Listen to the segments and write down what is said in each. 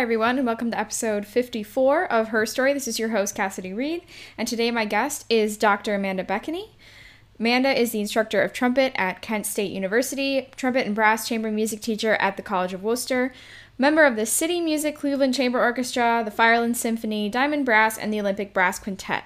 Everyone, and welcome to episode 54 of Her Story. This is your host, Cassidy Reed, and today my guest is Dr. Amanda Beckany. Amanda is the instructor of trumpet at Kent State University, trumpet and brass chamber music teacher at the College of Wooster, member of the City Music Cleveland Chamber Orchestra, the Fireland Symphony, Diamond Brass, and the Olympic Brass Quintet.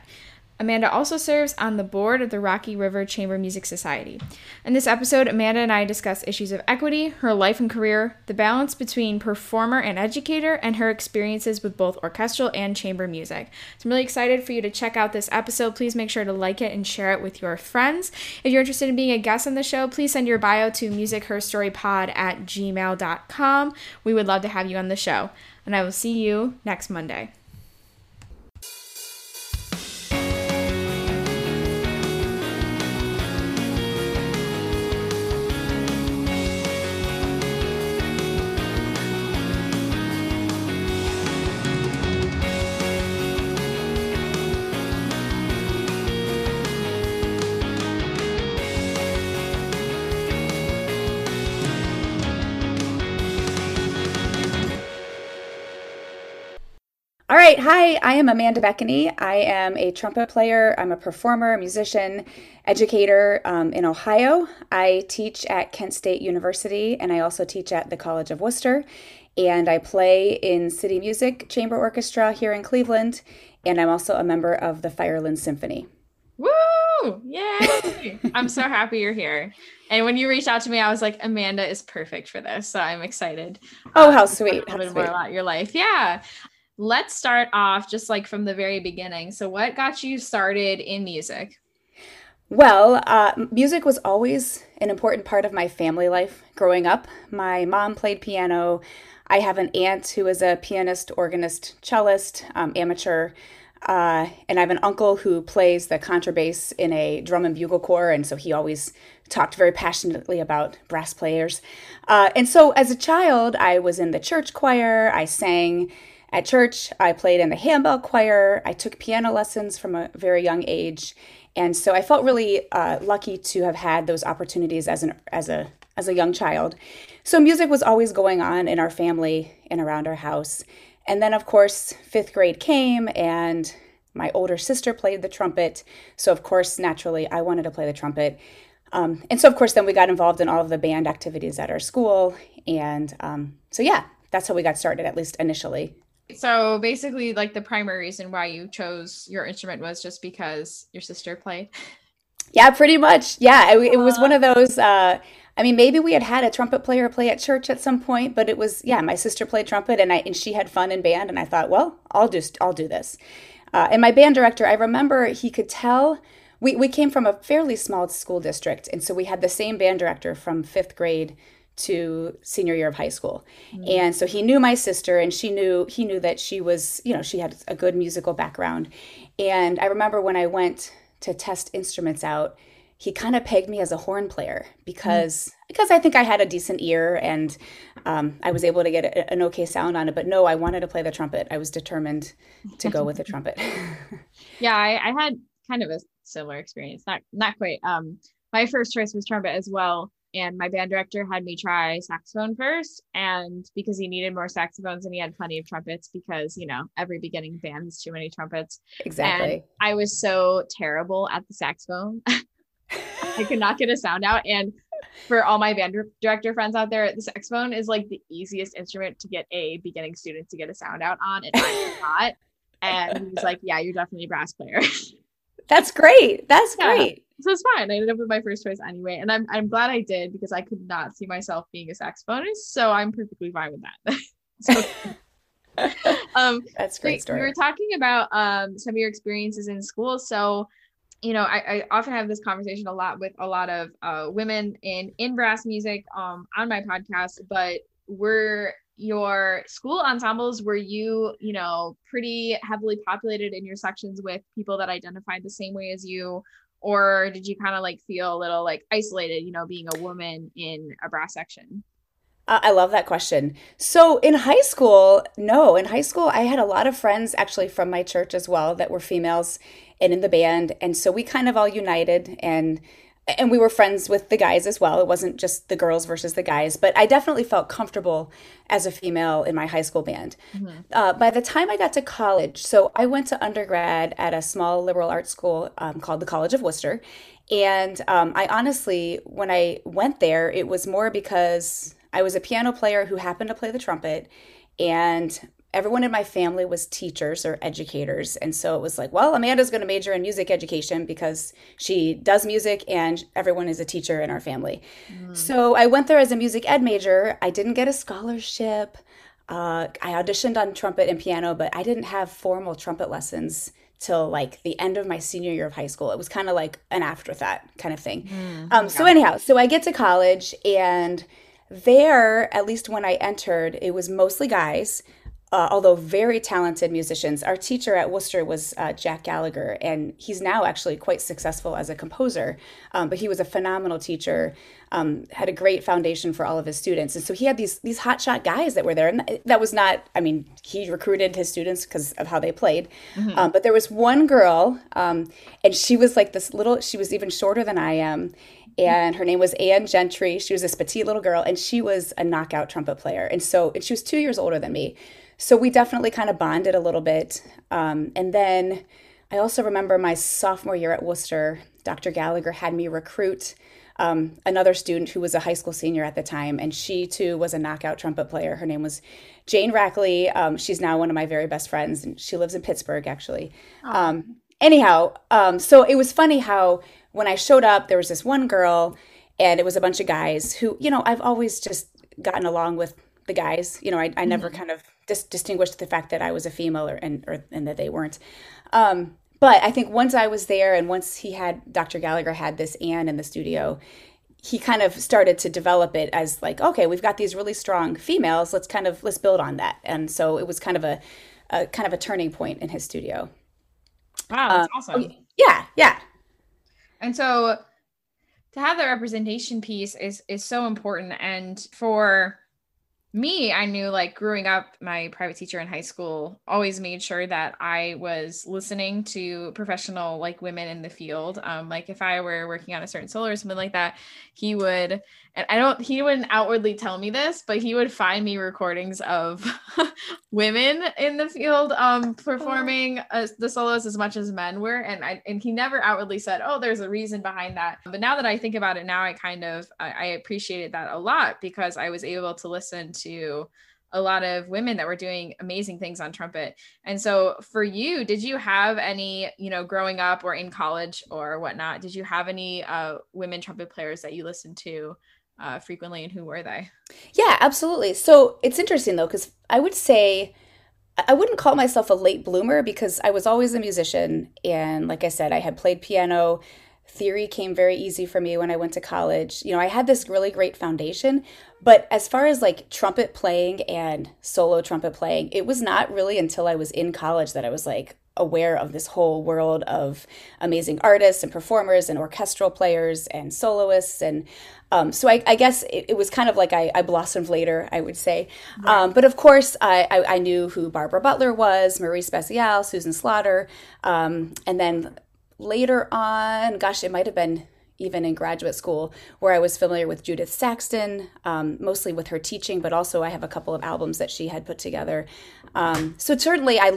Amanda also serves on the board of the Rocky River Chamber Music Society. In this episode, Amanda and I discuss issues of equity, her life and career, the balance between performer and educator, and her experiences with both orchestral and chamber music. So I'm really excited for you to check out this episode. Please make sure to like it and share it with your friends. If you're interested in being a guest on the show, please send your bio to musicherstorypod at gmail.com. We would love to have you on the show. And I will see you next Monday. Right. Hi, I am Amanda Beckeny. I am a trumpet player. I'm a performer, musician, educator um, in Ohio. I teach at Kent State University and I also teach at the College of Wooster. And I play in City Music Chamber Orchestra here in Cleveland. And I'm also a member of the Fireland Symphony. Woo! Yay! I'm so happy you're here. And when you reached out to me, I was like, Amanda is perfect for this. So I'm excited. Oh, how sweet. A little bit more about your life. Yeah let's start off just like from the very beginning. So, what got you started in music? Well, uh, music was always an important part of my family life growing up. My mom played piano. I have an aunt who is a pianist, organist, cellist, um, amateur. Uh, and I have an uncle who plays the contrabass in a drum and bugle corps, and so he always talked very passionately about brass players. Uh, and so, as a child, I was in the church choir. I sang at church, I played in the handbell choir. I took piano lessons from a very young age, and so I felt really uh, lucky to have had those opportunities as an as a as a young child. So music was always going on in our family and around our house. And then, of course, fifth grade came, and my older sister played the trumpet. So, of course, naturally, I wanted to play the trumpet. Um, and so, of course, then we got involved in all of the band activities at our school. And um, so, yeah, that's how we got started, at least initially. So basically, like the primary reason why you chose your instrument was just because your sister played. Yeah, pretty much. Yeah, it, it was one of those. Uh, I mean, maybe we had had a trumpet player play at church at some point, but it was yeah. My sister played trumpet, and I and she had fun in band, and I thought, well, I'll just I'll do this. Uh, and my band director, I remember he could tell. We, we came from a fairly small school district, and so we had the same band director from fifth grade to senior year of high school. Mm-hmm. And so he knew my sister and she knew he knew that she was, you know, she had a good musical background. And I remember when I went to test instruments out, he kind of pegged me as a horn player because mm-hmm. because I think I had a decent ear and um, I was able to get a, an okay sound on it. But no, I wanted to play the trumpet. I was determined to go with the trumpet. yeah, I, I, had kind of a similar experience. Not not quite. Um, my first choice was trumpet as well and my band director had me try saxophone first and because he needed more saxophones and he had plenty of trumpets because you know every beginning band has too many trumpets. Exactly. And i was so terrible at the saxophone. I could not get a sound out. And for all my band director friends out there the saxophone is like the easiest instrument to get a beginning student to get a sound out on and i'm not. And he was like yeah you're definitely a brass player that's great that's yeah. great so it's fine. I ended up with my first choice anyway, and I'm I'm glad I did because I could not see myself being a saxophonist, so I'm perfectly fine with that. so, um, That's great story. We were talking about um some of your experiences in school, so you know, I, I often have this conversation a lot with a lot of uh, women in in brass music um on my podcast, but were your school ensembles were you you know pretty heavily populated in your sections with people that identified the same way as you or did you kind of like feel a little like isolated you know being a woman in a brass section uh, I love that question. So in high school, no, in high school, I had a lot of friends actually from my church as well that were females and in the band. And so we kind of all united and and we were friends with the guys as well. It wasn't just the girls versus the guys, but I definitely felt comfortable as a female in my high school band. Mm-hmm. Uh, by the time I got to college, so I went to undergrad at a small liberal arts school um, called the College of Wooster. And um, I honestly, when I went there, it was more because I was a piano player who happened to play the trumpet. And everyone in my family was teachers or educators. And so it was like, well, Amanda's going to major in music education because she does music and everyone is a teacher in our family. Mm. So I went there as a music ed major. I didn't get a scholarship. Uh, I auditioned on trumpet and piano, but I didn't have formal trumpet lessons till like the end of my senior year of high school. It was kind of like an afterthought kind of thing. Mm, um, So, anyhow, so I get to college, and there, at least when I entered, it was mostly guys uh, although very talented musicians. Our teacher at Wooster was uh, Jack Gallagher, and he's now actually quite successful as a composer. Um, but he was a phenomenal teacher, um, had a great foundation for all of his students, and so he had these these hotshot guys that were there. And that was not, I mean, he recruited his students because of how they played. Mm-hmm. Um, but there was one girl, um, and she was like this little. She was even shorter than I am, and her name was Anne Gentry. She was this petite little girl, and she was a knockout trumpet player. And so, and she was two years older than me. So we definitely kind of bonded a little bit. Um, and then I also remember my sophomore year at Wooster, Dr. Gallagher had me recruit um, another student who was a high school senior at the time, and she too was a knockout trumpet player. Her name was Jane Rackley. Um, she's now one of my very best friends, and she lives in Pittsburgh, actually. Um, anyhow, um, so it was funny how when I showed up, there was this one girl, and it was a bunch of guys who, you know, I've always just gotten along with the guys. You know, I, I never mm-hmm. kind of dis- distinguished the fact that I was a female or and or, and that they weren't. Um, but I think once I was there and once he had Dr. Gallagher had this Anne in the studio, he kind of started to develop it as like, okay, we've got these really strong females. Let's kind of let's build on that. And so it was kind of a, a kind of a turning point in his studio. Wow, that's um, awesome. Yeah, yeah. And so to have that representation piece is is so important and for me, I knew like growing up, my private teacher in high school always made sure that I was listening to professional like women in the field. Um, like if I were working on a certain solo or something like that, he would, and I don't, he wouldn't outwardly tell me this, but he would find me recordings of women in the field um, performing uh, the solos as much as men were, and I and he never outwardly said, "Oh, there's a reason behind that." But now that I think about it, now I kind of I, I appreciated that a lot because I was able to listen to a lot of women that were doing amazing things on trumpet. And so for you, did you have any, you know, growing up or in college or whatnot, did you have any uh, women trumpet players that you listened to uh, frequently and who were they? Yeah, absolutely. So it's interesting though, because I would say, I wouldn't call myself a late bloomer because I was always a musician. And like I said, I had played piano theory came very easy for me when I went to college. You know, I had this really great foundation, but as far as like trumpet playing and solo trumpet playing, it was not really until I was in college that I was like aware of this whole world of amazing artists and performers and orchestral players and soloists and um, so I, I guess it, it, was kind of like I, I, blossomed later, I would say. Right. Um, but of course, I, I, I, knew who Barbara Butler was, Marie Speciale, Susan Slaughter, um, and then later on, gosh, it might have been even in graduate school, where I was familiar with Judith Saxton, um, mostly with her teaching, but also I have a couple of albums that she had put together. Um, so certainly I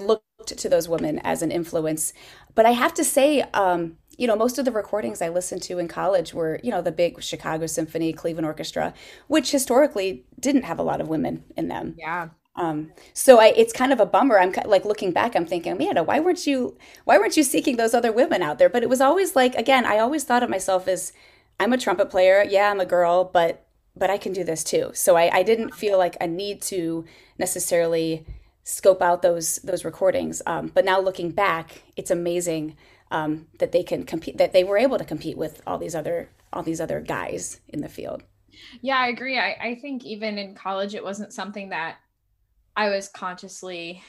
looked to those women as an influence. But I have to say, um, you know, most of the recordings I listened to in college were, you know, the big Chicago Symphony, Cleveland Orchestra, which historically didn't have a lot of women in them. Yeah. Um, so I, it's kind of a bummer. I'm like looking back, I'm thinking, Amanda, why weren't you, why weren't you seeking those other women out there? But it was always like, again, I always thought of myself as, I'm a trumpet player. Yeah, I'm a girl, but but I can do this too. So I, I didn't feel like a need to necessarily scope out those those recordings. Um, but now looking back, it's amazing um, that they can compete, that they were able to compete with all these other all these other guys in the field. Yeah, I agree. I, I think even in college, it wasn't something that I was consciously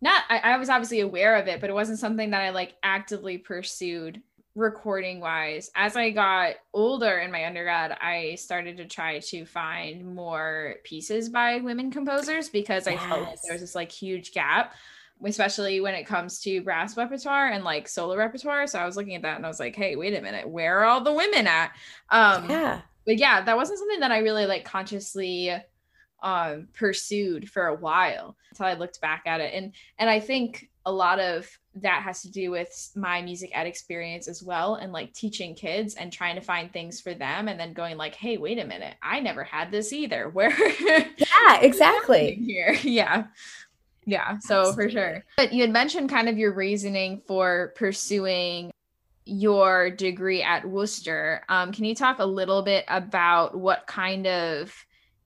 not I, I, was obviously aware of it, but it wasn't something that I like actively pursued recording wise. As I got older in my undergrad, I started to try to find more pieces by women composers because I felt like there was this like huge gap. especially when it comes to brass repertoire and like solo repertoire. So I was looking at that and I was like, hey, wait a minute, where are all the women at? Um, yeah. But yeah, that wasn't something that I really like consciously um pursued for a while until I looked back at it. And and I think a lot of that has to do with my music ed experience as well and like teaching kids and trying to find things for them and then going like hey wait a minute. I never had this either. Where yeah exactly. here? Yeah. Yeah so Absolutely. for sure. But you had mentioned kind of your reasoning for pursuing your degree at Wooster. Um, can you talk a little bit about what kind of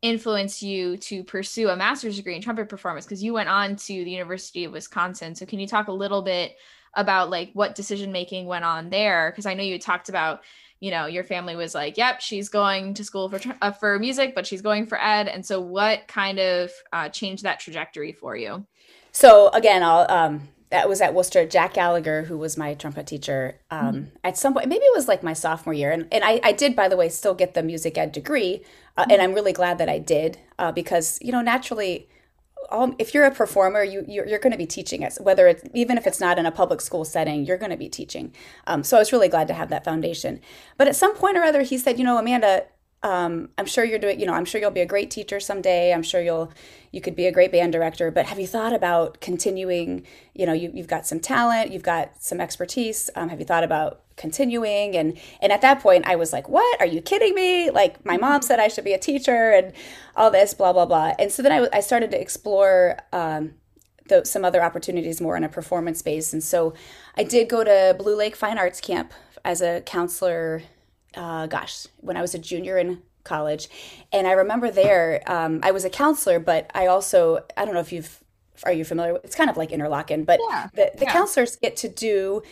influenced you to pursue a master's degree in trumpet performance because you went on to the University of Wisconsin. So can you talk a little bit about like what decision making went on there? Because I know you talked about you know your family was like yep she's going to school for uh, for music but she's going for ed. And so what kind of uh, changed that trajectory for you? So again i'll um that was at Wooster. Jack Gallagher, who was my trumpet teacher, um, mm-hmm. at some point, maybe it was like my sophomore year, and and I, I did, by the way, still get the music ed degree, uh, mm-hmm. and I'm really glad that I did uh, because you know naturally, all, if you're a performer, you you're, you're going to be teaching it, whether it's even if it's not in a public school setting, you're going to be teaching. Um, so I was really glad to have that foundation. But at some point or other, he said, you know, Amanda, um, I'm sure you're doing, you know, I'm sure you'll be a great teacher someday. I'm sure you'll, you could be a great band director, but have you thought about continuing, you know, you, have got some talent, you've got some expertise. Um, have you thought about continuing? And, and at that point I was like, what, are you kidding me? Like my mom said I should be a teacher and all this, blah, blah, blah. And so then I, I started to explore, um, the, some other opportunities more in a performance space. And so I did go to Blue Lake Fine Arts Camp as a counselor uh, gosh, when I was a junior in college. And I remember there, um, I was a counselor, but I also, I don't know if you've, are you familiar? It's kind of like Interlochen, but yeah. the, the yeah. counselors get to do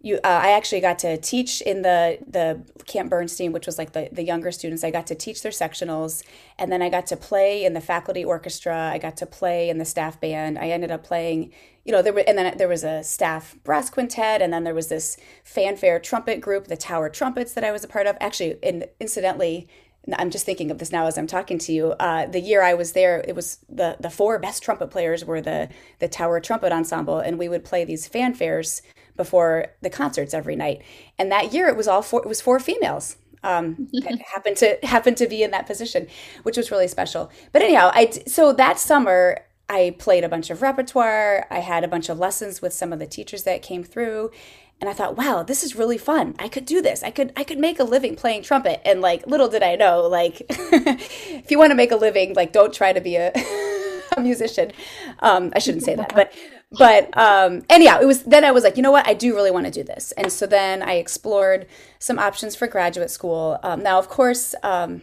you uh, i actually got to teach in the the camp bernstein which was like the, the younger students. I got to teach their sectionals and then i got to play in the faculty orchestra. I got to play in the staff band. I ended up playing you know there were and then there was a staff brass quintet and then there was this fanfare trumpet group the tower trumpets that i was a part of. Actually and incidentally I'm just thinking of this now as I'm talking to you. Uh, the year I was there, it was the the four best trumpet players were the the Tower Trumpet Ensemble, and we would play these fanfares before the concerts every night. And that year it was all four, it was four females. Um, happened to happened to be in that position, which was really special. But anyhow, I so that summer I played a bunch of repertoire. I had a bunch of lessons with some of the teachers that came through, and I thought, wow, this is really fun. I could do this. I could I could make a living playing trumpet. And like little did I know, like if you want to make a living, like don't try to be a, a musician. Um, I shouldn't say that, but but um, anyhow, it was then I was like, you know what, I do really want to do this, and so then I explored some options for graduate school. Um, now, of course, um,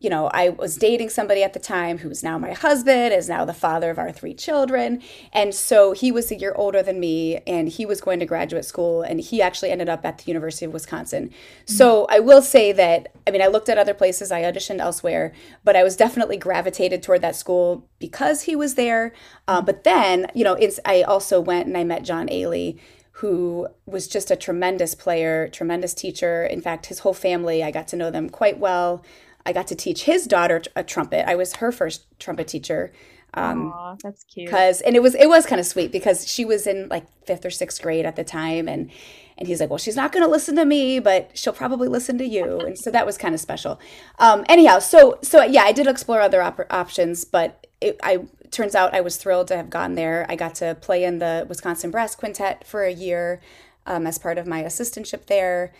you know, I was dating somebody at the time who is now my husband, is now the father of our three children. And so he was a year older than me and he was going to graduate school and he actually ended up at the University of Wisconsin. Mm-hmm. So I will say that, I mean, I looked at other places, I auditioned elsewhere, but I was definitely gravitated toward that school because he was there. Uh, but then, you know, it's, I also went and I met John Aley who was just a tremendous player, tremendous teacher. In fact, his whole family, I got to know them quite well. I got to teach his daughter a trumpet. I was her first trumpet teacher. Um, Aww, that's cute. Because and it was it was kind of sweet because she was in like fifth or sixth grade at the time, and and he's like, well, she's not going to listen to me, but she'll probably listen to you, and so that was kind of special. Um, anyhow, so so yeah, I did explore other op- options, but it, I turns out I was thrilled to have gone there. I got to play in the Wisconsin Brass Quintet for a year um, as part of my assistantship there.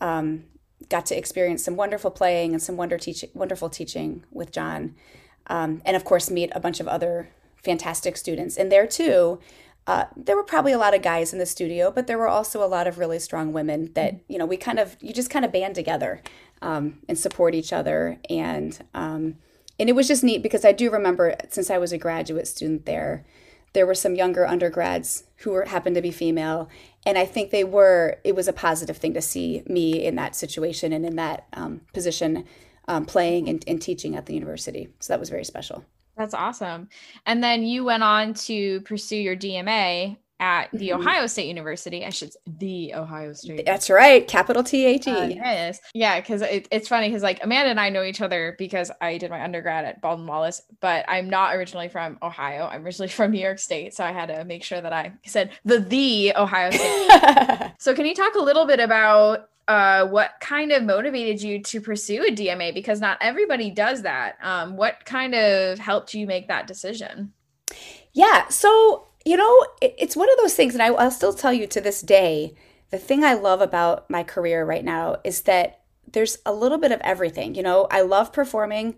Um, got to experience some wonderful playing and some wonder teach- wonderful teaching with John. Um, and of course, meet a bunch of other fantastic students. And there too, uh, there were probably a lot of guys in the studio, but there were also a lot of really strong women that, you know, we kind of, you just kind of band together um, and support each other. And, um, and it was just neat because I do remember since I was a graduate student there, there were some younger undergrads who were happened to be female and i think they were it was a positive thing to see me in that situation and in that um, position um, playing and, and teaching at the university. So that was very special. That's awesome. And then you went on to pursue your dma at the mm-hmm. Ohio State University. I should the Ohio State. That's right, capital T H E. Uh, yes, yeah, because it, it's funny because like Amanda and I know each other because I did my undergrad at Baldwin Wallace, but I'm not originally from Ohio. I'm originally from New York State, so I had to make sure that I said the the Ohio State. so can you talk a little bit about uh, what kind of motivated you to pursue a DMA? Because not everybody does that. Um, what kind of helped you make that decision? Yeah, so you know, it's one of those things, and I, I'll still tell you to this day, the thing I love about my career right now is that there's a little bit of everything. You know, I love performing.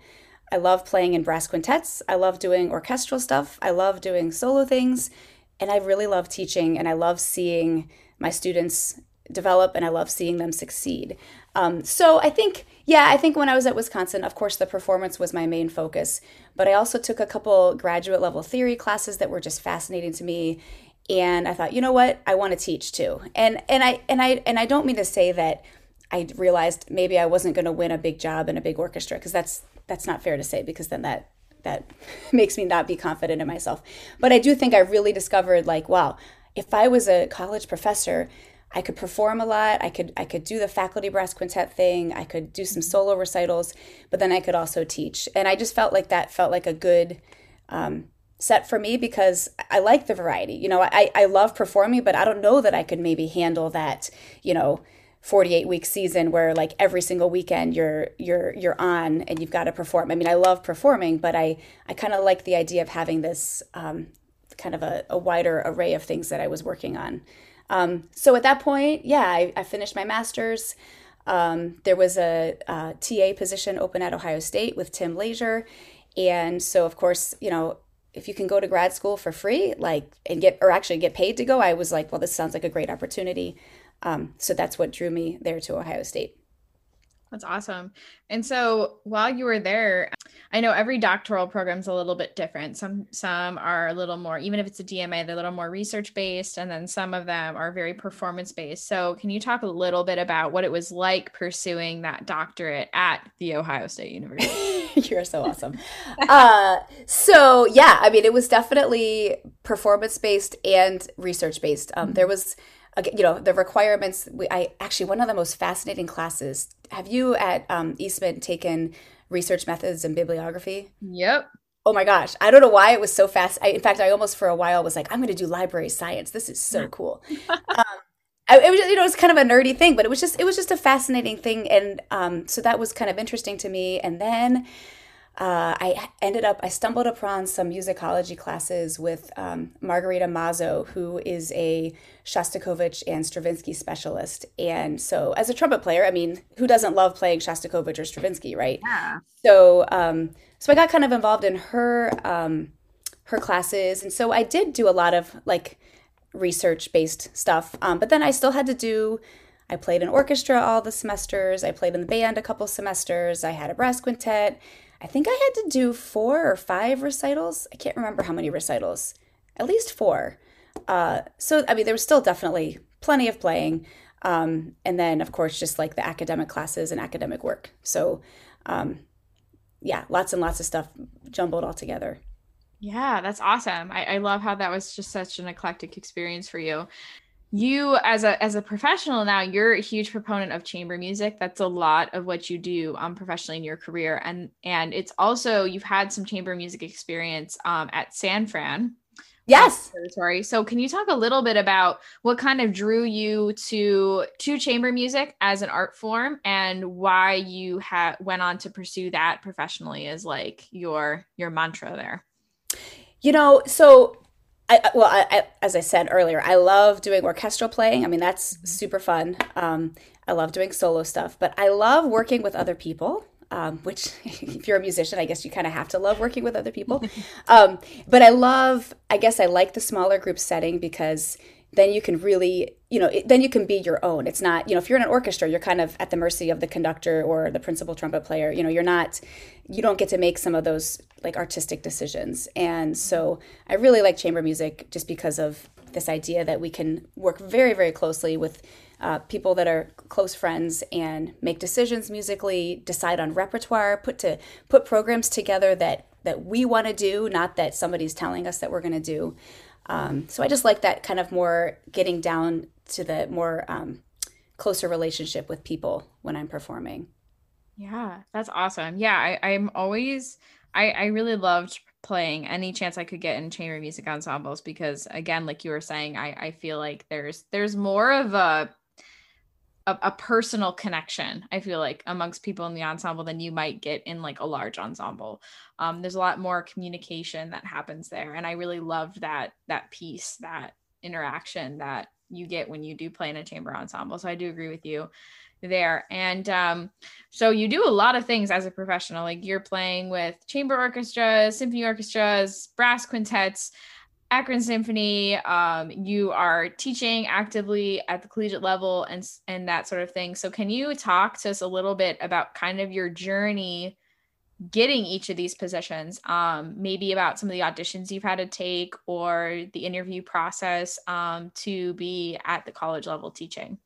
I love playing in brass quintets. I love doing orchestral stuff. I love doing solo things. And I really love teaching and I love seeing my students develop and I love seeing them succeed. Um, so I think, yeah, I think when I was at Wisconsin, of course, the performance was my main focus. But I also took a couple graduate level theory classes that were just fascinating to me. And I thought, you know what, I want to teach too. And and I and I and I don't mean to say that I realized maybe I wasn't going to win a big job in a big orchestra because that's that's not fair to say because then that that makes me not be confident in myself. But I do think I really discovered like, wow, if I was a college professor, I could perform a lot. I could I could do the faculty brass quintet thing. I could do some solo recitals, but then I could also teach. And I just felt like that felt like a good um, set for me because I like the variety. You know, I I love performing, but I don't know that I could maybe handle that. You know. 48 week season where like every single weekend you're you're you're on and you've got to perform. I mean, I love performing, but I I kind of like the idea of having this um, kind of a, a wider array of things that I was working on. Um, so at that point, yeah, I, I finished my master's. Um, there was a, a, TA position open at Ohio State with Tim Leasure. And so, of course, you know, if you can go to grad school for free, like, and get, or actually get paid to go, I was like, well, this sounds like a great opportunity. Um, so that's what drew me there to Ohio State. That's awesome. And so while you were there, I know every doctoral program is a little bit different. Some some are a little more, even if it's a DMA, they're a little more research based, and then some of them are very performance based. So can you talk a little bit about what it was like pursuing that doctorate at the Ohio State University? You're so awesome. uh, so yeah, I mean, it was definitely performance based and research based. Um, mm-hmm. There was you know the requirements we, i actually one of the most fascinating classes have you at um, eastman taken research methods and bibliography? Yep. Oh my gosh i don't know why it was so fast. I, in fact i almost for a while was like i'm going to do library science. This is so cool. Um, I, it was you know it's kind of a nerdy thing but it was just it was just a fascinating thing. And um, so that was kind of interesting to me. And then uh, I ended up, I stumbled upon some musicology classes with um, Margarita Mazo, who is a Shostakovich and Stravinsky specialist. And so, as a trumpet player, I mean, who doesn't love playing Shostakovich or Stravinsky, right? Yeah. So, um, so I got kind of involved in her um, her classes, and so I did do a lot of like research based stuff. Um, but then I still had to do. I played in orchestra all the semesters. I played in the band a couple semesters. I had a brass quintet. I think I had to do four or five recitals. I can't remember how many recitals, at least four. Uh, so, I mean, there was still definitely plenty of playing. Um, and then, of course, just like the academic classes and academic work. So, um, yeah, lots and lots of stuff jumbled all together. Yeah, that's awesome. I, I love how that was just such an eclectic experience for you you as a as a professional now you're a huge proponent of chamber music. That's a lot of what you do um professionally in your career. And and it's also you've had some chamber music experience um at san fran yes. territory. So can you talk a little bit about what kind of drew you to to chamber music as an art form and why you had went on to pursue that professionally as like your your mantra there? You know so I, well, I, I, as I said earlier, I love doing orchestral playing. I mean, that's mm-hmm. super fun. Um, I love doing solo stuff, but I love working with other people. Um, which, if you're a musician, I guess you kind of have to love working with other people. Um, but I love, I guess I like the smaller group setting because then you can really you know it, then you can be your own. It's not you know if you're in an orchestra you're kind of at the mercy of the conductor or the principal trumpet player. You know you're not you don't get to make some of those like artistic decisions. And so i really like chamber music just because of this idea that we can work very very closely with uh, people that are close friends and make decisions musically decide on repertoire put to put programs together that that we want to do not that somebody's telling us that we're going to do Um, so I just like that kind of more getting down to the more um, closer relationship with people when I'm performing. Yeah, that's awesome. Yeah, I, I'm always I, I really loved playing any chance I could get in chamber music ensembles because again, like you were saying, I, I feel like there's there's more of a, a a personal connection, I feel like, amongst people in the ensemble than you might get in like a large ensemble. Um, there's a lot more communication that happens there. And I really loved that that piece, that interaction that you get when you do play in a chamber ensemble. So I do agree with you there. And um, so you do a lot of things as a professional. Like you're playing with chamber orchestras, symphony orchestras, brass quintets, Akron Symphony. Um, you are teaching actively at the collegiate level and and that sort of thing. So can you talk to us a little bit about kind of your journey? getting each of these positions um, maybe about some of the auditions you've had to take or the interview process um, to be at the college level teaching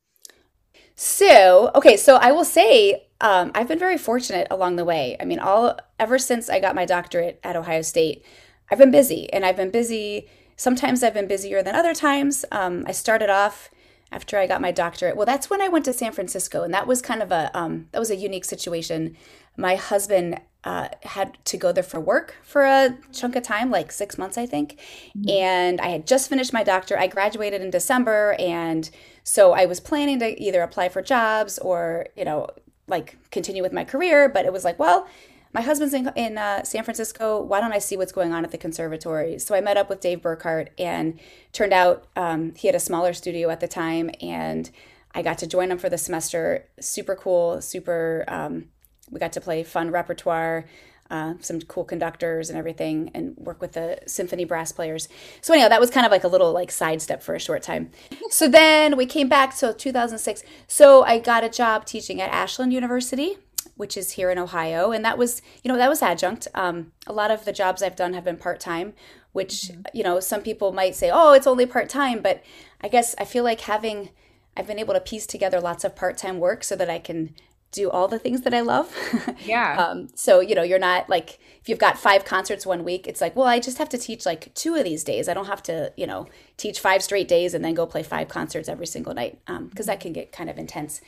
so, okay, so I will say um, I've been very fortunate along the way. I mean, all ever since I got my doctorate at Ohio State, I've been busy, and I've been busy. Sometimes I've been busier than other times. Um, I started off after I got my doctorate. Well, that's when I went to San Francisco, and that was kind of a um, that was a unique situation. My husband uh, had to go there for work for a chunk of time, like six months, I think. Mm-hmm. And I had just finished my doctor. I graduated in December, and so I was planning to either apply for jobs or, you know, like continue with my career. But it was like, well, my husband's in, in uh, San Francisco. Why don't I see what's going on at the conservatory? So I met up with Dave Burkhart, and turned out um, he had a smaller studio at the time, and I got to join him for the semester. Super cool, super. Um, we got to play fun repertoire, uh, some cool conductors and everything, and work with the symphony brass players. So anyhow, that was kind of like a little like sidestep for a short time. so then we came back to 2006. So I got a job teaching at Ashland University which is here in Ohio. And that was, you know, that was adjunct. Um, a lot of the jobs I've done have been part time, which, mm-hmm. you know, some people might say, oh, it's only part time. But I guess I feel like having, I've been able to piece together lots of part time work so that I can do all the things that I love. Yeah. um, so, you know, you're not like, if you've got five concerts one week, it's like, well, I just have to teach like two of these days. I don't have to, you know, teach five straight days and then go play five concerts every single night because um, that can get kind of intense.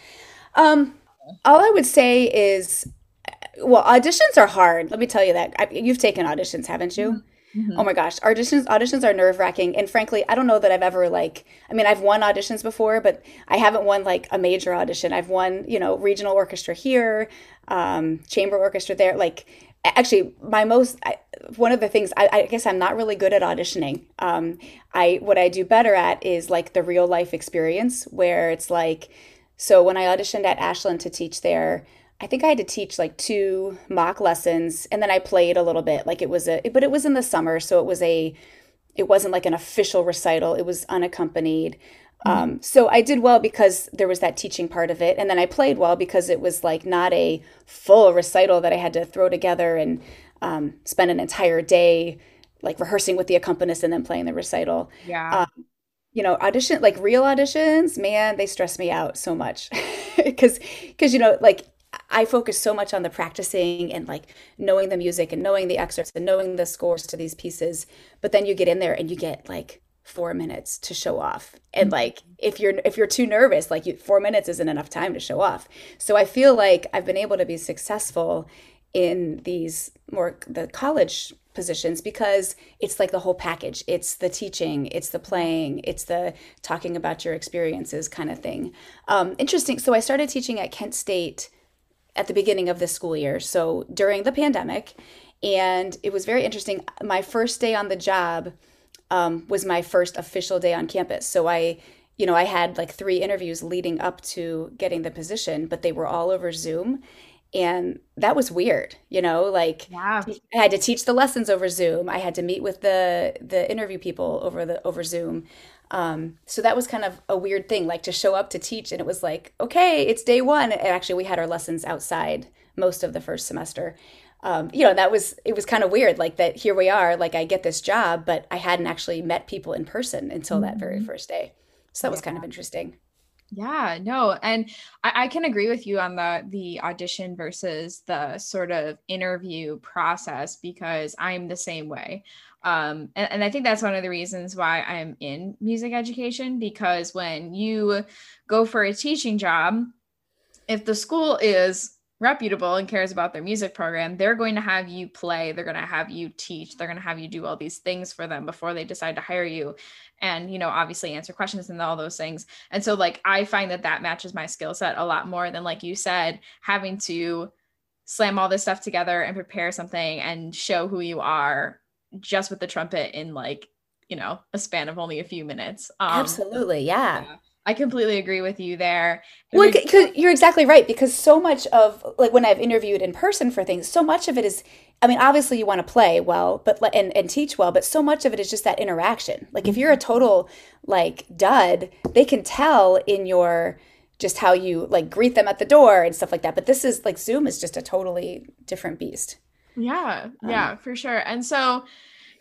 Um, all I would say is, well, auditions are hard. Let me tell you that. I, you've taken auditions, haven't you? Mm-hmm. Mm-hmm. Oh my gosh, auditions auditions are nerve wracking, and frankly, I don't know that I've ever like. I mean, I've won auditions before, but I haven't won like a major audition. I've won, you know, regional orchestra here, um, chamber orchestra there. Like, actually, my most I, one of the things I, I, guess I'm not really good at auditioning. Um, I what I do better at is like the real life experience, where it's like. So when I auditioned at Ashland to teach there, I think I had to teach like two mock lessons and then I played a little bit. Like it was a but it was in the summer so it was a it wasn't like an official recital. It was unaccompanied. Mm-hmm. um, so I did well because there was that teaching part of it and then I played well because it was like not a full recital that I had to throw together and um, spend an entire day like rehearsing with the accompanist and then playing the recital. Yeah. Um, you know audition like real auditions man they stress me out so much because because you know like I focus so much on the practicing and like knowing the music and knowing the excerpts and knowing the scores to these pieces. But then you get in there and you get like four minutes to show off. And mm-hmm. like if you're if you're too nervous, like you, four minutes isn't enough time to show off. So I feel like I've been able to be successful in these more the college positions because it's like the whole package. It's the teaching, it's the playing, it's the talking about your experiences kind of thing. Um, interesting. So I started teaching at Kent State at the beginning of this school year, so during the pandemic. And it was very interesting. My first day on the job um, was my first official day on campus. So I, you know, I had like three interviews leading up to getting the position, but they were all over Zoom. And that was weird, you know, like yeah. I had to teach the lessons over Zoom. I had to meet with the the interview people over the over Zoom. Um, so that was kind of a weird thing, like to show up to teach, and it was like, okay, it's day one. And actually, we had our lessons outside most of the first semester. Um, you know, that was it was kind of weird, like that. Here we are, like I get this job, but I hadn't actually met people in person until mm-hmm. that very mm-hmm. first day. So that was kind of interesting. Yeah, no, and I, I, can agree with you on the the audition versus the sort of interview process because I'm the same way. Um, and, and I think that's one of the reasons why I'm in music education because when you go for a teaching job, if the school is reputable and cares about their music program, they're going to have you play, they're going to have you teach, they're going to have you do all these things for them before they decide to hire you and you know obviously answer questions and all those things. And so like I find that that matches my skill set a lot more than like you said having to slam all this stuff together and prepare something and show who you are just with the trumpet in like you know a span of only a few minutes. Um, Absolutely, yeah. yeah I completely agree with you there. Well, you're exactly right. Because so much of like when I've interviewed in person for things, so much of it is. I mean, obviously you want to play well, but and and teach well, but so much of it is just that interaction. Like if you're a total like dud, they can tell in your just how you like greet them at the door and stuff like that. But this is like Zoom is just a totally different beast. Yeah, yeah, um, for sure. And so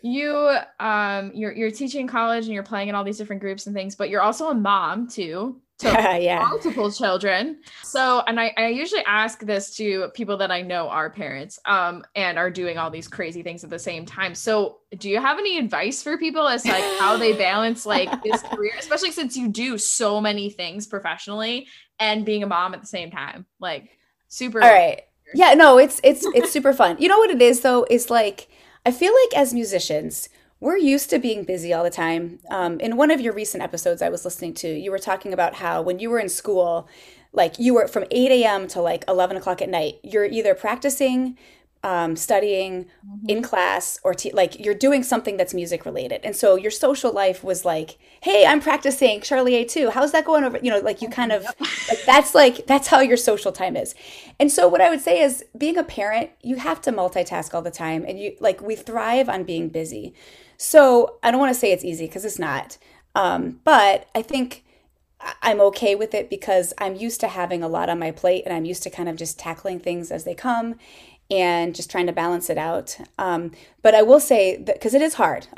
you um you're you're teaching college and you're playing in all these different groups and things, but you're also a mom too. So yeah. multiple children. So and I, I usually ask this to people that I know are parents um and are doing all these crazy things at the same time. So do you have any advice for people as like how they balance like this career, especially since you do so many things professionally and being a mom at the same time? Like super All right. Yeah, no, it's it's it's super fun. You know what it is though? Is like I feel like as musicians, we're used to being busy all the time. Um, in one of your recent episodes I was listening to, you were talking about how when you were in school, like you were from 8 a.m. to like 11 o'clock at night, you're either practicing, um, studying mm-hmm. in class or te- like you're doing something that's music related. And so your social life was like, hey, I'm practicing Charlier 2. How's that going over? You know, like you kind of, like that's like, that's how your social time is. And so what I would say is being a parent, you have to multitask all the time. And you like, we thrive on being busy. So I don't want to say it's easy because it's not. Um, but I think I'm okay with it because I'm used to having a lot on my plate and I'm used to kind of just tackling things as they come and just trying to balance it out. Um, but I will say that because it is hard,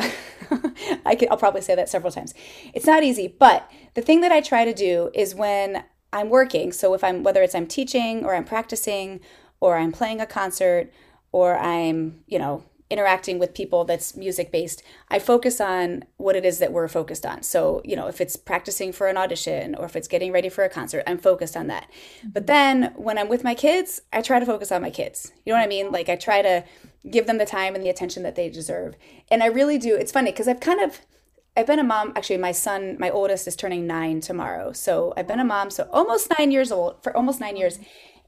I can, I'll probably say that several times. It's not easy, but the thing that I try to do is when I'm working. So if I'm whether it's I'm teaching or I'm practicing or I'm playing a concert or I'm you know interacting with people that's music based, I focus on what it is that we're focused on. So, you know, if it's practicing for an audition or if it's getting ready for a concert, I'm focused on that. Mm-hmm. But then when I'm with my kids, I try to focus on my kids. You know what I mean? Like I try to give them the time and the attention that they deserve. And I really do. It's funny because I've kind of I've been a mom. Actually, my son, my oldest, is turning nine tomorrow. So I've been a mom, so almost nine years old for almost nine years,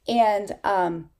and um,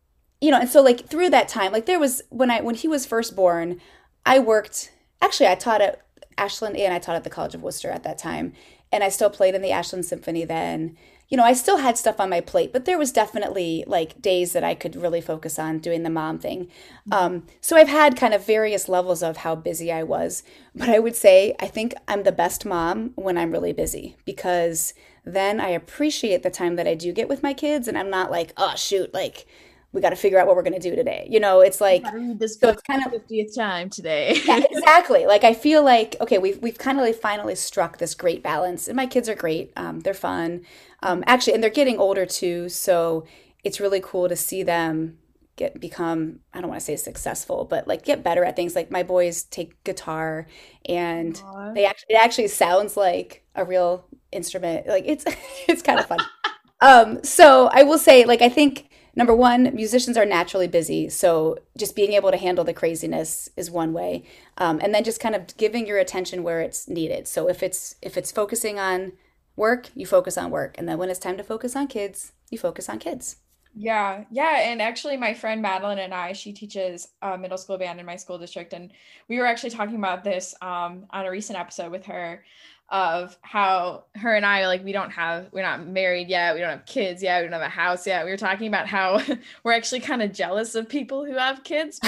you know, and so like through that time, like there was when I when he was first born, I worked. Actually, I taught at Ashland and I taught at the College of Wooster at that time, and I still played in the Ashland Symphony then. You know, I still had stuff on my plate, but there was definitely like days that I could really focus on doing the mom thing. Um, so I've had kind of various levels of how busy I was, but I would say I think I'm the best mom when I'm really busy because then I appreciate the time that I do get with my kids, and I'm not like, oh shoot, like we got to figure out what we're going to do today. You know, it's like this so it's kind of fiftieth time today. yeah, exactly. Like I feel like okay, we've we've kind of like finally struck this great balance, and my kids are great. Um, they're fun, um, actually, and they're getting older too. So it's really cool to see them get become I don't want to say successful, but like get better at things. Like my boys take guitar, and Aww. they actually it actually sounds like a real instrument. Like it's it's kind of fun. um, so I will say, like I think number one, musicians are naturally busy. So just being able to handle the craziness is one way. Um, and then just kind of giving your attention where it's needed. So if it's if it's focusing on work, you focus on work. And then when it's time to focus on kids, you focus on kids. Yeah, yeah, and actually, my friend Madeline and I, she teaches a middle school band in my school district, and we were actually talking about this um, on a recent episode with her of how her and I like we don't have we're not married yet, we don't have kids yet, we don't have a house yet. We were talking about how we're actually kind of jealous of people who have kids.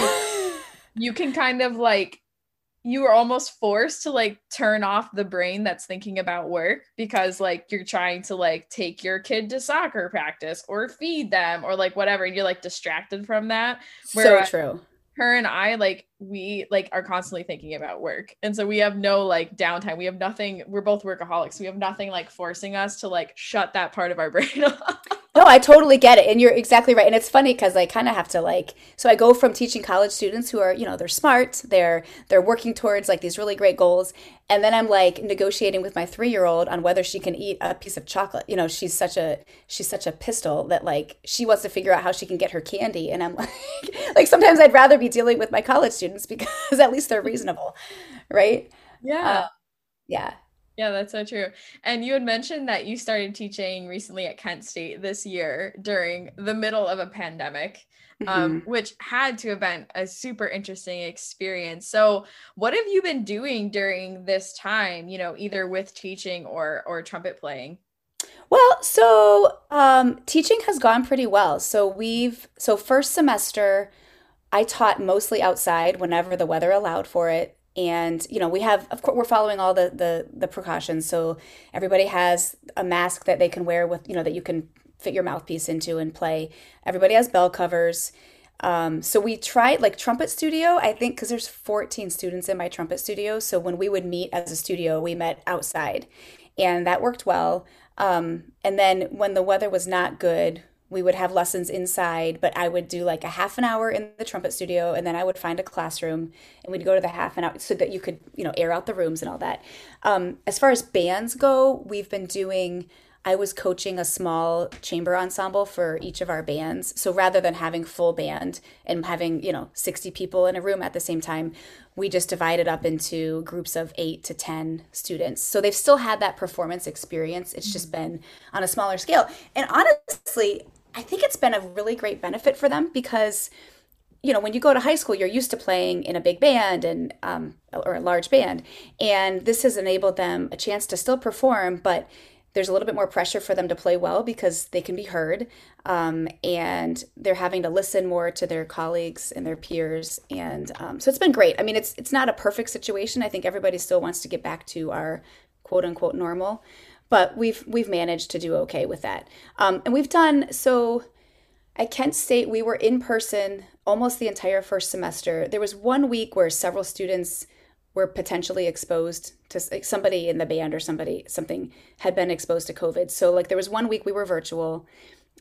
you can kind of like you are almost forced to like turn off the brain that's thinking about work because like you're trying to like take your kid to soccer practice or feed them or like whatever and you're like distracted from that. Whereas, so true her and I like we like are constantly thinking about work. And so we have no like downtime. We have nothing, we're both workaholics. We have nothing like forcing us to like shut that part of our brain off. No, I totally get it. And you're exactly right. And it's funny because I kind of have to like so I go from teaching college students who are, you know, they're smart, they're they're working towards like these really great goals. And then I'm like negotiating with my three year old on whether she can eat a piece of chocolate. You know, she's such a she's such a pistol that like she wants to figure out how she can get her candy. And I'm like like sometimes I'd rather be dealing with my college students because at least they're reasonable. Right? Yeah. Uh, yeah. Yeah, that's so true. And you had mentioned that you started teaching recently at Kent State this year during the middle of a pandemic, um, Mm-hmm. which had to have been a super interesting experience. So, what have you been doing during this time? You know, either with teaching or or trumpet playing. Well, so um, teaching has gone pretty well. So we've so first semester, I taught mostly outside whenever the weather allowed for it, and you know we have of course we're following all the the the precautions. So everybody has a mask that they can wear with you know that you can fit your mouthpiece into and play. Everybody has bell covers. Um, so we tried like trumpet studio, I think, because there's 14 students in my trumpet studio. So when we would meet as a studio, we met outside, and that worked well. Um, and then when the weather was not good, we would have lessons inside, but I would do like a half an hour in the trumpet studio, and then I would find a classroom, and we'd go to the half an hour so that you could, you know, air out the rooms and all that. Um, as far as bands go, we've been doing. I was coaching a small chamber ensemble for each of our bands. So rather than having full band and having, you know, 60 people in a room at the same time, we just divided up into groups of 8 to 10 students. So they've still had that performance experience. It's just been on a smaller scale. And honestly, I think it's been a really great benefit for them because you know, when you go to high school, you're used to playing in a big band and um, or a large band, and this has enabled them a chance to still perform, but there's a little bit more pressure for them to play well because they can be heard, um, and they're having to listen more to their colleagues and their peers, and um, so it's been great. I mean, it's it's not a perfect situation. I think everybody still wants to get back to our quote unquote normal, but we've we've managed to do okay with that, um, and we've done so. At Kent State, we were in person almost the entire first semester. There was one week where several students were potentially exposed to somebody in the band or somebody something had been exposed to COVID. So like there was one week we were virtual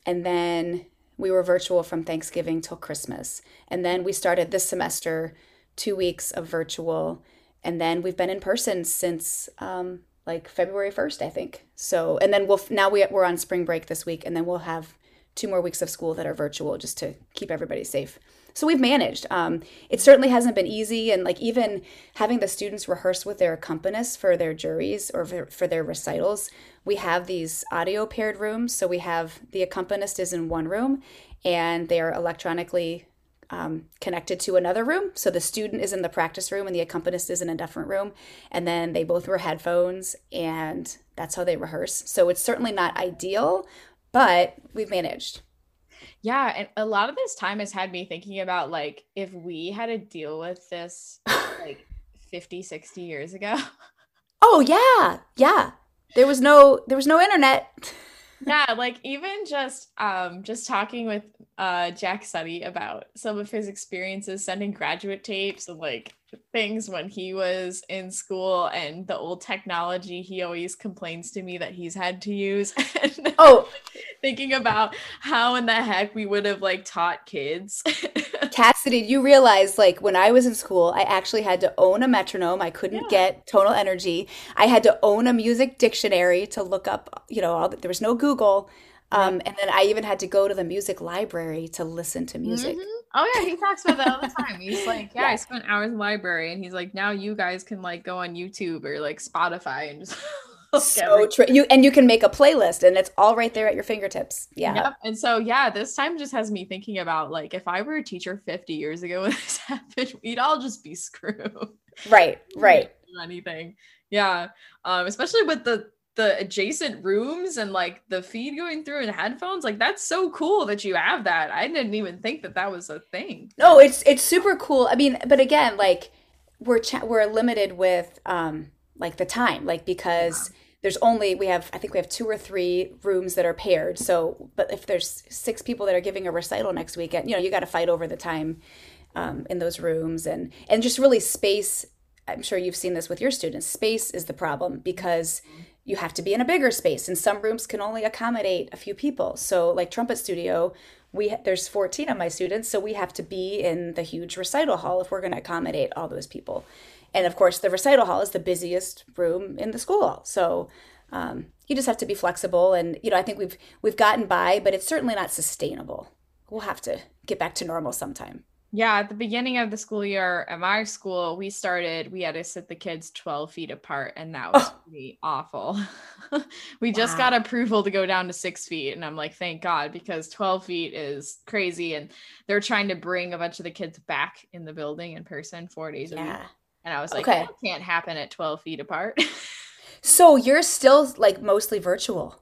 and then we were virtual from Thanksgiving till Christmas. And then we started this semester 2 weeks of virtual and then we've been in person since um like February 1st, I think. So and then we'll now we, we're on spring break this week and then we'll have two more weeks of school that are virtual just to keep everybody safe. So we've managed. Um, it certainly hasn't been easy, and like even having the students rehearse with their accompanists for their juries or for, for their recitals, we have these audio paired rooms. So we have the accompanist is in one room, and they are electronically um, connected to another room. So the student is in the practice room, and the accompanist is in a different room, and then they both wear headphones, and that's how they rehearse. So it's certainly not ideal, but we've managed. Yeah, and a lot of this time has had me thinking about like if we had to deal with this like 50, 60 years ago. Oh yeah, yeah. There was no there was no internet. Yeah, like even just um just talking with uh Jack Sutte about some of his experiences sending graduate tapes and like things when he was in school and the old technology he always complains to me that he's had to use and Oh, thinking about how in the heck we would have like taught kids. Cassidy, you realize like when I was in school, I actually had to own a metronome. I couldn't Yeah. get tonal energy. I had to own a music dictionary to look up, you know, all the, there was no Google. Um, and then I even had to go to the music library to listen to music. Mhm. Oh yeah, he talks about that all the time. He's like, yeah, I spent hours in the library, and he's like, now you guys can like go on YouTube or like Spotify and just So true. You and you can make a playlist and it's all right there at your fingertips. Yeah. Yep. And so yeah, this time just has me thinking about like if I were a teacher 50 years ago when this happened, we'd all just be screwed. Right, right. anything. Yeah. Um, especially with the the adjacent rooms and like the feed going through and headphones. Like that's so cool that you have that. I didn't even think that that was a thing. No, it's it's super cool. I mean, but again, like we're cha- we're limited with um like the time, like because there's only we have I think we have two or three rooms that are paired. So, but if there's six people that are giving a recital next weekend, you know, you got to fight over the time. um, in those rooms and and just really space i'm sure you've seen this with your students space is the problem because you have to be in a bigger space and some rooms can only accommodate a few people so like trumpet studio we there's 14 of my students so we have to be in the huge recital hall if we're going to accommodate all those people and of course the recital hall is the busiest room in the school hall so um, you just have to be flexible and you know i think we've we've gotten by but it's certainly not sustainable we'll have to get back to normal sometime yeah, at the beginning of the school year at my school, we started, we had to sit the kids 12 feet apart, and that was oh. pretty awful. we wow. just got approval to go down to six feet, and I'm like, thank God, because 12 feet is crazy. And they're trying to bring a bunch of the kids back in the building in person four days yeah. a week. And I was like, okay. that can't happen at 12 feet apart. so you're still like mostly virtual?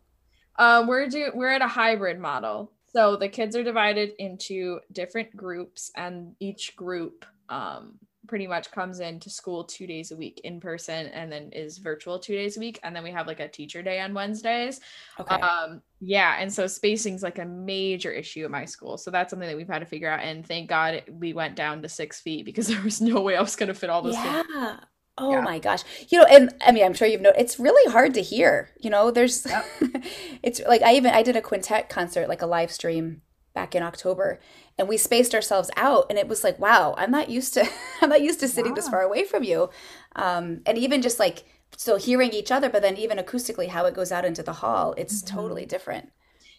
Uh, we're do we're at a hybrid model. So the kids are divided into different groups, and each group um, pretty much comes into school two days a week in person and then is virtual two days a week. And then we have like a teacher day on Wednesdays. Okay. Um, yeah. And so spacing's like a major issue at my school. So that's something that we've had to figure out. And thank God we went down to six feet because there was no way I was going to fit all those yeah. kids. Oh yeah. my gosh. You know, and I mean, I'm sure you've noticed it's really hard to hear. You know, there's, yep. it's like I even, I did a quintet concert, like a live stream back in October, and we spaced ourselves out. And it was like, wow, I'm not used to, I'm not used to sitting wow. this far away from you. Um, and even just like still hearing each other, but then even acoustically, how it goes out into the hall, it's mm-hmm. totally different.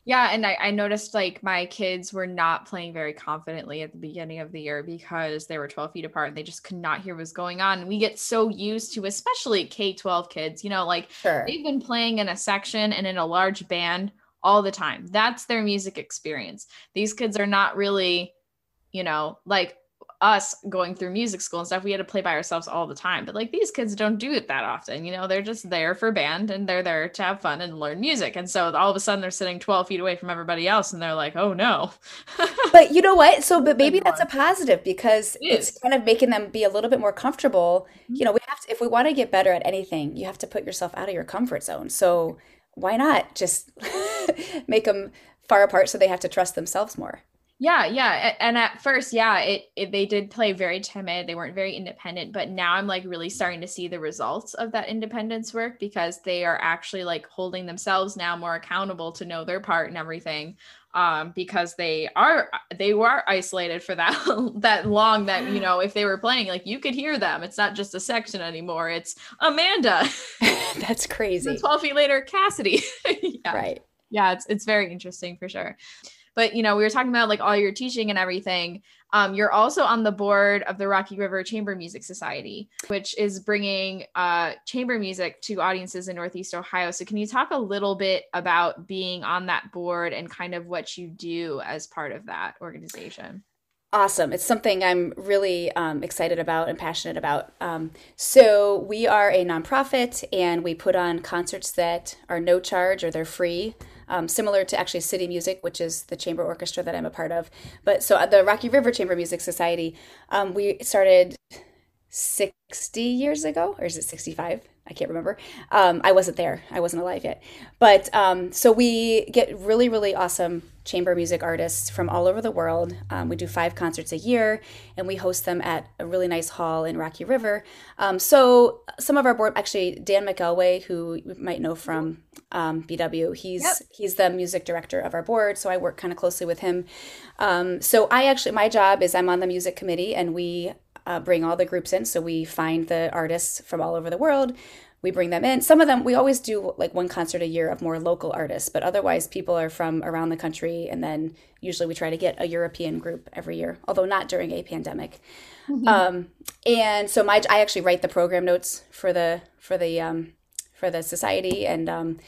Yeah, and I, I, noticed like my kids were not playing very confidently at the beginning of the year because they were 12 feet apart and they just could not hear what was going on. We get so used to, especially K 12 kids, you know, like sure. they've been playing in a section and in a large band all the time. That's their music experience. These kids are not really, you know, like us going through music school and stuff, we had to play by ourselves all the time. But like these kids don't do it that often. You know, they're just there for band and they're there to have fun and learn music. And so all of a sudden they're sitting 12 feet away from everybody else and they're like, oh no. but you know what? So, but maybe that's a positive because it it's kind of making them be a little bit more comfortable. Mm-hmm. You know, we have to, if we want to get better at anything, you have to put yourself out of your comfort zone. So why not just make them far apart so they have to trust themselves more? Yeah, yeah. And at first, yeah, it, it, they did play very timid. They weren't very independent, but now I'm like really starting to see the results of that independence work because they are actually like holding themselves now more accountable to know their part and everything. Um, because they are they were isolated for that that long that you know if they were playing like you could hear them. It's not just a section anymore. It's Amanda. That's crazy. 12 feet later, Cassidy. yeah. Right. Yeah, it's it's very interesting for sure but you know we were talking about like all your teaching and everything um, you're also on the board of the rocky river chamber music society which is bringing uh, chamber music to audiences in northeast ohio so can you talk a little bit about being on that board and kind of what you do as part of that organization Awesome. It's something I'm really um, excited about and passionate about. Um, so, we are a nonprofit and we put on concerts that are no charge or they're free um, similar to actually City Music, which is the chamber orchestra that I'm a part of. But so at the Rocky River Chamber Music Society, um, we started 60 years ago, or is it 65? I can't remember. Um, I wasn't there. I wasn't alive yet. But um, so we get really, really awesome chamber music artists from all over the world. Um, we do five concerts a year, and we host them at a really nice hall in Rocky River. Um, so some of our board, actually, Dan McKelway, who you might know from um, BW, he's yep. he's the music director of our board. So I work kind of closely with him. Um, so I actually, my job is I'm on the music committee, and we uh, bring all the groups in. So we find the artists from all over the world. We bring them in. Some of them, we always do like one concert a year of more local artists, but otherwise, people are from around the country. And then usually we try to get a European group every year, although not during a pandemic. Mm-hmm. Um, and so my, I actually write the program notes for the for the um, for the society, and um,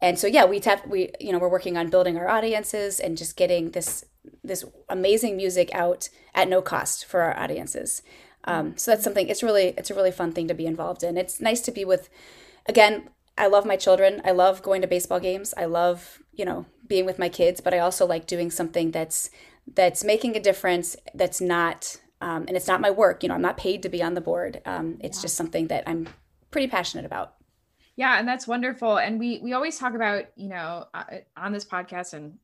and so yeah, we tap we you know we're working on building our audiences and just getting this this amazing music out at no cost for our audiences. Um, so that's something. It's really it's a really fun thing to be involved in. It's nice to be with. Again, I love my children. I love going to baseball games. I love you know being with my kids, but I also like doing something that's that's making a difference. That's not um, and it's not my work. You know, I'm not paid to be on the board. Um, it's yeah. just something that I'm pretty passionate about. Yeah, and that's wonderful. And we we always talk about you know uh, on this podcast and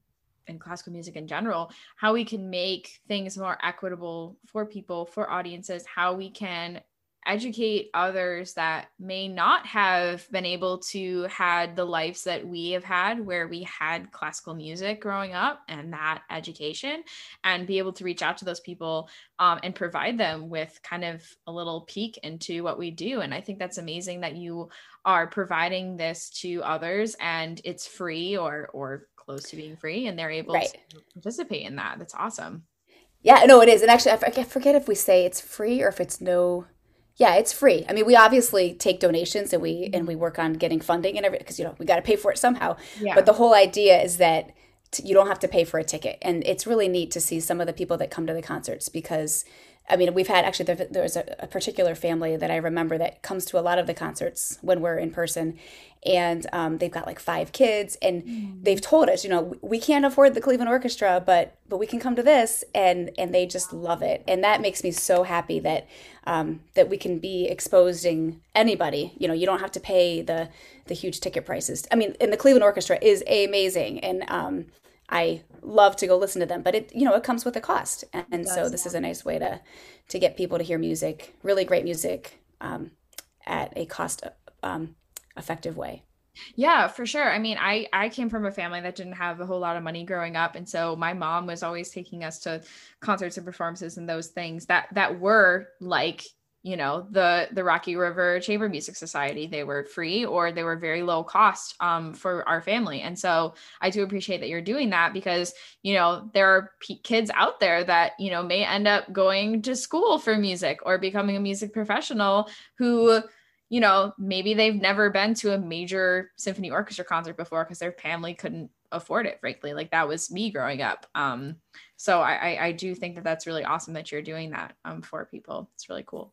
and classical music in general, how we can make things more equitable for people, for audiences, how we can educate others that may not have been able to had the lives that we have had where we had classical music growing up and that education and be able to reach out to those people um, and provide them with kind of a little peek into what we do. And i think that's amazing that you are providing this to others and it's free or or close to being free and they're able right. to participate in that that's awesome yeah no it is and actually I forget if we say it's free or if it's no yeah, it's free. I mean, we obviously take donations and we and we work on getting funding and everything because you know we got to pay for it somehow. Yeah. But the whole idea is that t- you don't have to pay for a ticket, and it's really neat to see some of the people that come to the concerts because I mean, we've had actually there, there's a, a, particular family that I remember that comes to a lot of the concerts when we're in person, and um, they've got like five kids, and mm. they've told us, you know, we can't afford the Cleveland Orchestra, but but we can come to this, and and they just love it, and that makes me so happy that um, that we can be exposing anybody. You know, you don't have to pay the the huge ticket prices. I mean, and the Cleveland Orchestra is amazing, and um, I love to go listen to them, but it you know it comes with a cost, and, so this is a nice way to to get people to hear music, really great music, um, at a cost um, effective way. Yeah, for sure. I mean, I I came from a family that didn't have a whole lot of money growing up, and so my mom was always taking us to concerts and performances and those things that that were like you know the the rocky river chamber music society they were free or they were very low cost um, for our family. And so i do appreciate that you're doing that because you know there are p- kids out there that you know may end up going to school for music or becoming a music professional who you know maybe they've never been to a major symphony orchestra concert before because their family couldn't afford it frankly. Like that was me growing up. Um so I, I i do think that that's really awesome that you're doing that um for people. It's really cool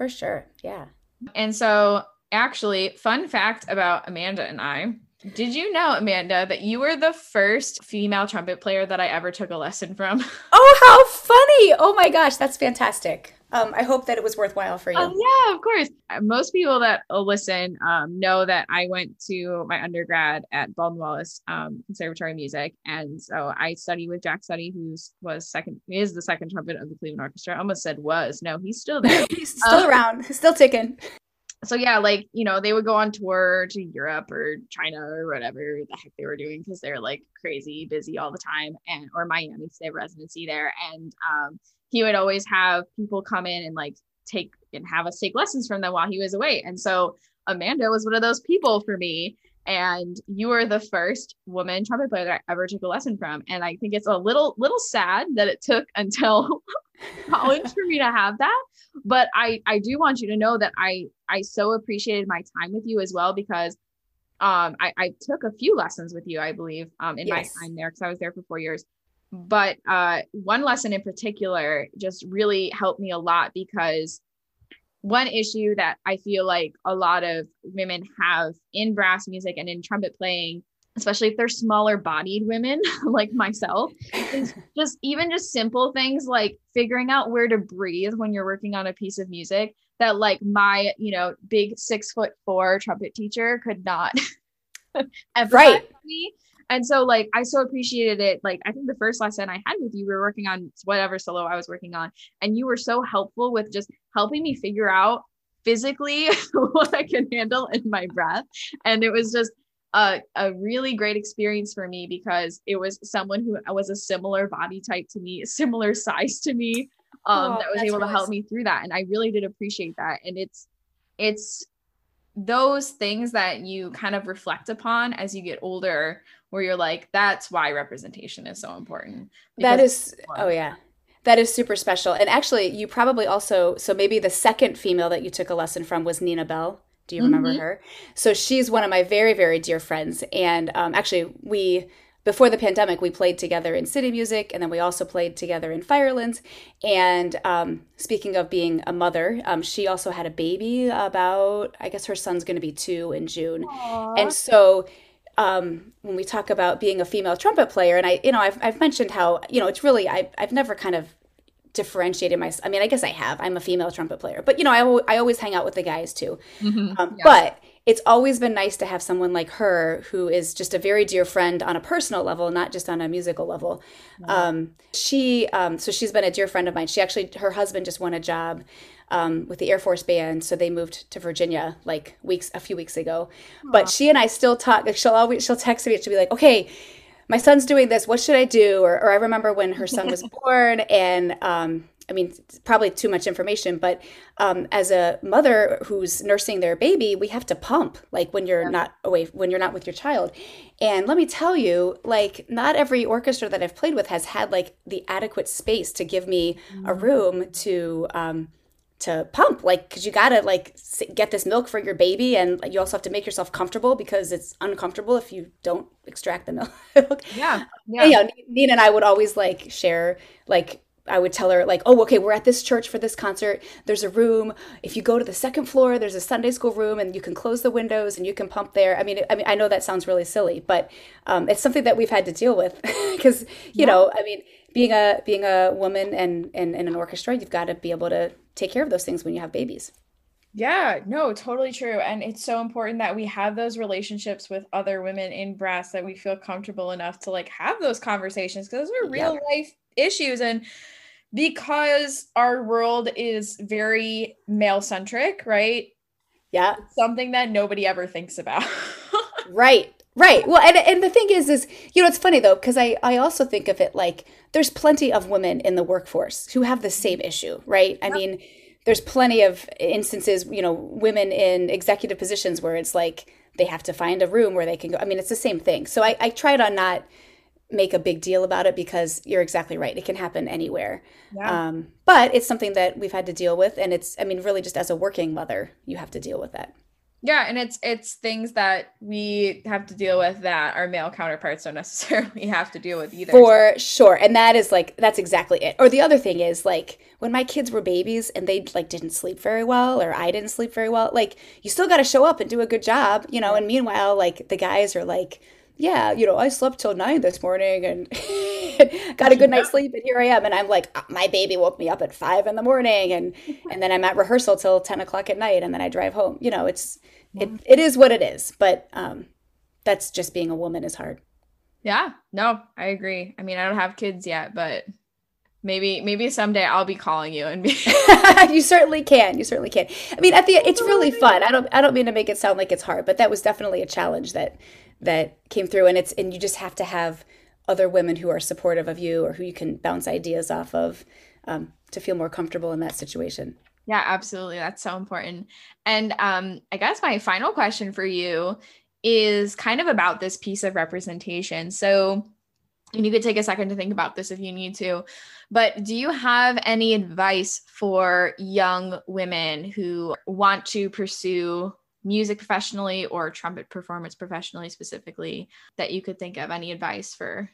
for sure. Yeah. And so, actually, fun fact about Amanda and I did you know, Amanda, that you were the first female trumpet player that I ever took a lesson from? Oh, how funny! Oh my gosh, that's fantastic. Um, I hope that it was worthwhile for you. Oh, yeah, of course. Most people that listen um, know that I went to my undergrad at Baldwin Wallace um, Conservatory of Music, and so I studied with Jack Sutte, who was second, is the second trumpet of the Cleveland Orchestra. I almost said was. No, he's still there. he's still um, around. He's still ticking so yeah, like you know, they would go on tour to Europe or China or whatever the heck they were doing because they're like crazy busy all the time, and or Miami they have residency there. And um, he would always have people come in and like take and have us take lessons from them while he was away. And so Amanda was one of those people for me. And you were the first woman trumpet player that I ever took a lesson from. And I think it's a little little sad that it took until college for me to have that but i i do want you to know that i i so appreciated my time with you as well because um i i took a few lessons with you i believe um in yes. my time there because i was there for four years but uh one lesson in particular just really helped me a lot because one issue that i feel like a lot of women have in brass music and in trumpet playing especially if they're smaller bodied women like myself is just even just simple things like figuring out where to breathe when you're working on a piece of music that like my you know big six foot four trumpet teacher could not ever right. me and so like i so appreciated it like i think the first lesson i had with you we were working on whatever solo i was working on and you were so helpful with just helping me figure out physically what i can handle in my breath and it was just a, a really great experience for me because it was someone who was a similar body type to me, similar size to me, um, oh, that was able to help me through that. And I really did appreciate that. And it's, it's those things that you kind of reflect upon as you get older, where you're like, that's why representation is so important. That is, oh yeah. That is super special. And actually, you probably also, so maybe the second female that you took a lesson from was Nina Bell. Do you remember mm-hmm. her? So she's one of my very, very dear friends. And um, actually, we, before the pandemic, we played together in City Music, and then we also played together in Firelands. And um, speaking of being a mother, um, she also had a baby about, I guess her son's going to be two in June. Aww. And so um, when we talk about being a female trumpet player, and I, you know, I've, I've mentioned how, you know, it's really, I, I've never kind of differentiated myself. I mean, I guess I have. I'm a female trumpet player, but you know, I, I always hang out with the guys too. Mm-hmm. Um, yeah. But it's always been nice to have someone like her who is just a very dear friend on a personal level, not just on a musical level. Um, she, um, so she's been a dear friend of mine. She actually, her husband just won a job um, with the Air Force Band, so they moved to Virginia like weeks, a few weeks ago. Aww. But she and I still talk. Like she'll always, she'll text me. She'll be like, "Okay, my son's doing this. What should I do?" Or, or I remember when her son was born, and um, I mean, probably too much information, but um, as a mother who's nursing their baby, we have to pump like when you're yeah. not away, when you're not with your child. And let me tell you, like, not every orchestra that I've played with has had like the adequate space to give me mm-hmm. a room to. Um, to pump like because you gotta like get this milk for your baby and you also have to make yourself comfortable because it's uncomfortable if you don't extract the milk yeah yeah and, you know, nina and i would always like share like I would tell her like, "Oh, okay, we're at this church for this concert. There's a room. If you go to the second floor, there's a Sunday school room, and you can close the windows and you can pump there." I mean, I mean, I know that sounds really silly, but um, it's something that we've had to deal with because you yeah. know, I mean, being a being a woman and and in an orchestra, you've got to be able to take care of those things when you have babies. Yeah, no, totally true. And it's so important that we have those relationships with other women in brass that we feel comfortable enough to like have those conversations because those are real yeah. life issues. And because our world is very male centric, right? Yeah. It's something that nobody ever thinks about. right. Right. Well, and and the thing is is you know it's funny though because I I also think of it like there's plenty of women in the workforce who have the same issue, right? I mean, there's plenty of instances, you know, women in executive positions where it's like they have to find a room where they can go. I mean, it's the same thing. So I I try to not make a big deal about it because you're exactly right. It can happen anywhere. Yeah. Um, but it's something that we've had to deal with. And it's, I mean, really just as a working mother, you have to deal with that. Yeah. And it's, it's things that we have to deal with that our male counterparts don't necessarily have to deal with either. For sure. And that is like, that's exactly it. Or the other thing is like when my kids were babies and they like didn't sleep very well or I didn't sleep very well, like you still got to show up and do a good job, you know? And meanwhile, like the guys are like, yeah, you know, I slept till nine this morning and got a good night's sleep, and here I am. And I'm like, ah, my baby woke me up at five in the morning, and and then I'm at rehearsal till ten o'clock at night, and then I drive home. You know, it's yeah. it it is what it is. But um, that's just being a woman is hard. Yeah, no, I agree. I mean, I don't have kids yet, but maybe maybe someday I'll be calling you and be You certainly can. You certainly can. I mean, at the it's really fun. I don't I don't mean to make it sound like it's hard, but that was definitely a challenge that that came through. And it's and you just have to have other women who are supportive of you or who you can bounce ideas off of um, to feel more comfortable in that situation. Yeah absolutely. That's so important. And um, i guess my final question for you is kind of about this piece of representation. So and you could take a second to think about this if you need to but do you have any advice for young women who want to pursue music professionally or trumpet performance professionally specifically that you could think of any advice for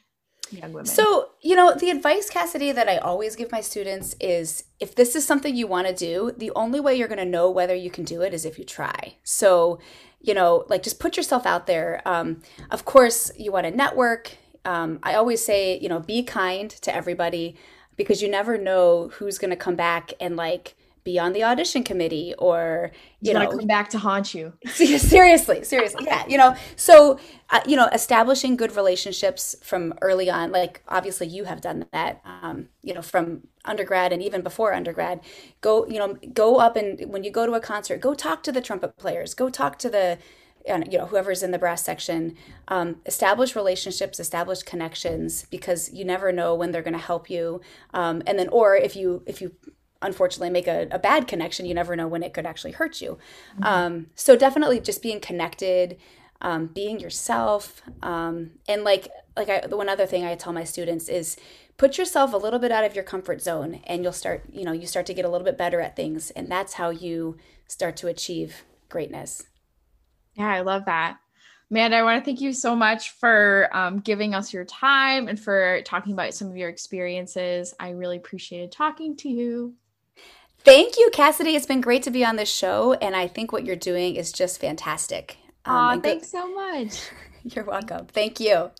young women? So you know the advice cassidy that i always give my students is if this is something you want to do the only way you're going to know whether you can do it is if you try. So you know like just put yourself out there. Um, of course you want to network. Um, i always say you know be kind to everybody because you never know who's going to come back and like be on the audition committee or you know. come back to haunt you. Seriously seriously yeah you know. So uh, you know establishing good relationships from early on like obviously you have done that um, you know from undergrad and even before undergrad. Go you know go up and when you go to a concert go talk to the trumpet players go talk to the you know whoever's in the brass section. Um, establish relationships establish connections because you never know when they're going to help you. Um, and then or if you if you unfortunately make a, a, bad connection you never know when it could actually hurt you mm-hmm. um, so definitely just being connected um, being yourself um, and like like I, the one other thing i tell my students is put yourself a little bit out of your comfort zone and you'll start you know you start to get a little bit better at things and that's how you start to achieve greatness yeah i love that Amanda, I want to thank you so much for um, giving us your time and for talking about some of your experiences. I really appreciated talking to you. Thank you, Cassidy. It's been great to be on this show, and I think what you're doing is just fantastic. Um, thanks so much. You're welcome. Thank you.